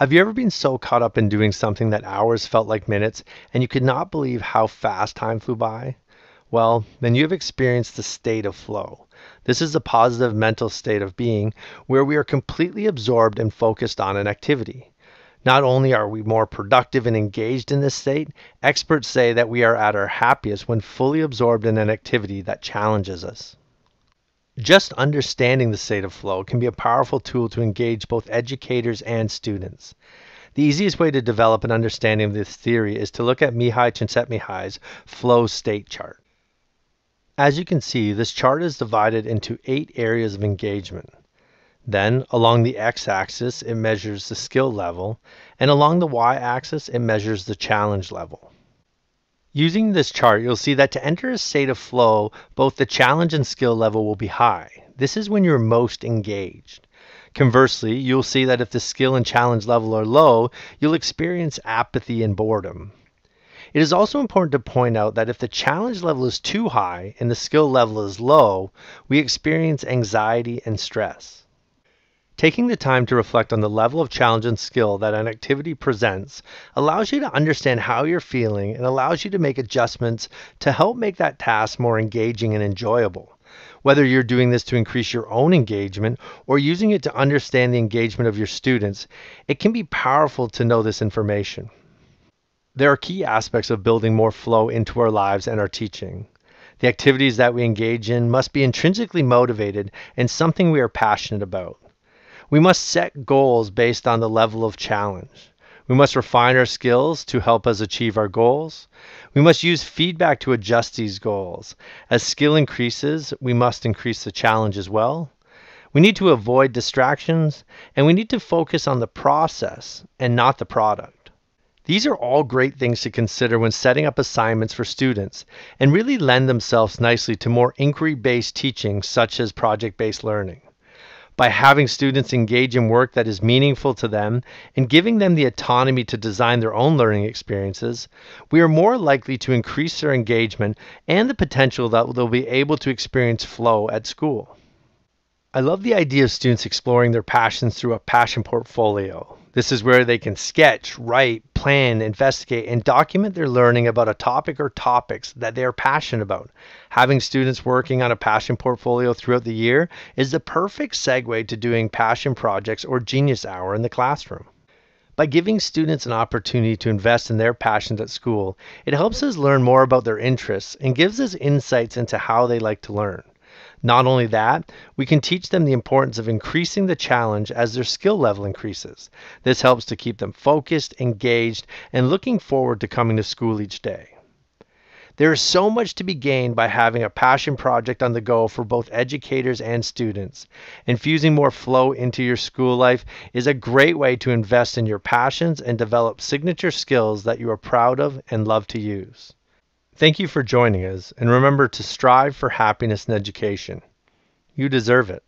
Have you ever been so caught up in doing something that hours felt like minutes and you could not believe how fast time flew by? Well, then you have experienced the state of flow. This is a positive mental state of being where we are completely absorbed and focused on an activity. Not only are we more productive and engaged in this state, experts say that we are at our happiest when fully absorbed in an activity that challenges us. Just understanding the state of flow can be a powerful tool to engage both educators and students. The easiest way to develop an understanding of this theory is to look at Mihaly Csikszentmihalyi's flow state chart. As you can see, this chart is divided into eight areas of engagement. Then, along the x-axis, it measures the skill level, and along the y-axis, it measures the challenge level. Using this chart, you'll see that to enter a state of flow, both the challenge and skill level will be high. This is when you're most engaged. Conversely, you'll see that if the skill and challenge level are low, you'll experience apathy and boredom. It is also important to point out that if the challenge level is too high and the skill level is low, we experience anxiety and stress. Taking the time to reflect on the level of challenge and skill that an activity presents allows you to understand how you're feeling and allows you to make adjustments to help make that task more engaging and enjoyable. Whether you're doing this to increase your own engagement or using it to understand the engagement of your students, it can be powerful to know this information. There are key aspects of building more flow into our lives and our teaching. The activities that we engage in must be intrinsically motivated and something we are passionate about. We must set goals based on the level of challenge. We must refine our skills to help us achieve our goals. We must use feedback to adjust these goals. As skill increases, we must increase the challenge as well. We need to avoid distractions, and we need to focus on the process and not the product. These are all great things to consider when setting up assignments for students and really lend themselves nicely to more inquiry based teaching, such as project based learning by having students engage in work that is meaningful to them and giving them the autonomy to design their own learning experiences, we are more likely to increase their engagement and the potential that they'll be able to experience flow at school. I love the idea of students exploring their passions through a passion portfolio. This is where they can sketch, write, plan, investigate, and document their learning about a topic or topics that they are passionate about. Having students working on a passion portfolio throughout the year is the perfect segue to doing passion projects or genius hour in the classroom. By giving students an opportunity to invest in their passions at school, it helps us learn more about their interests and gives us insights into how they like to learn. Not only that, we can teach them the importance of increasing the challenge as their skill level increases. This helps to keep them focused, engaged, and looking forward to coming to school each day. There is so much to be gained by having a passion project on the go for both educators and students. Infusing more flow into your school life is a great way to invest in your passions and develop signature skills that you are proud of and love to use. Thank you for joining us, and remember to strive for happiness in education. You deserve it.